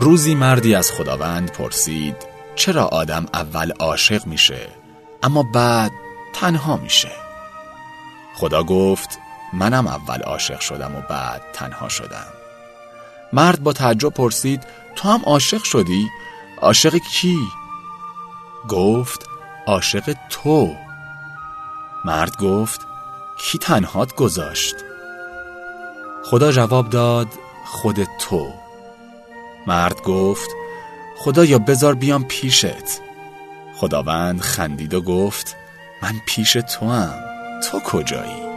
روزی مردی از خداوند پرسید چرا آدم اول عاشق میشه اما بعد تنها میشه خدا گفت منم اول عاشق شدم و بعد تنها شدم مرد با تعجب پرسید تو هم عاشق شدی؟ عاشق کی؟ گفت عاشق تو مرد گفت کی تنهات گذاشت؟ خدا جواب داد خود تو مرد گفت خدایا بذار بیام پیشت خداوند خندید و گفت من پیش تو هم تو کجایی؟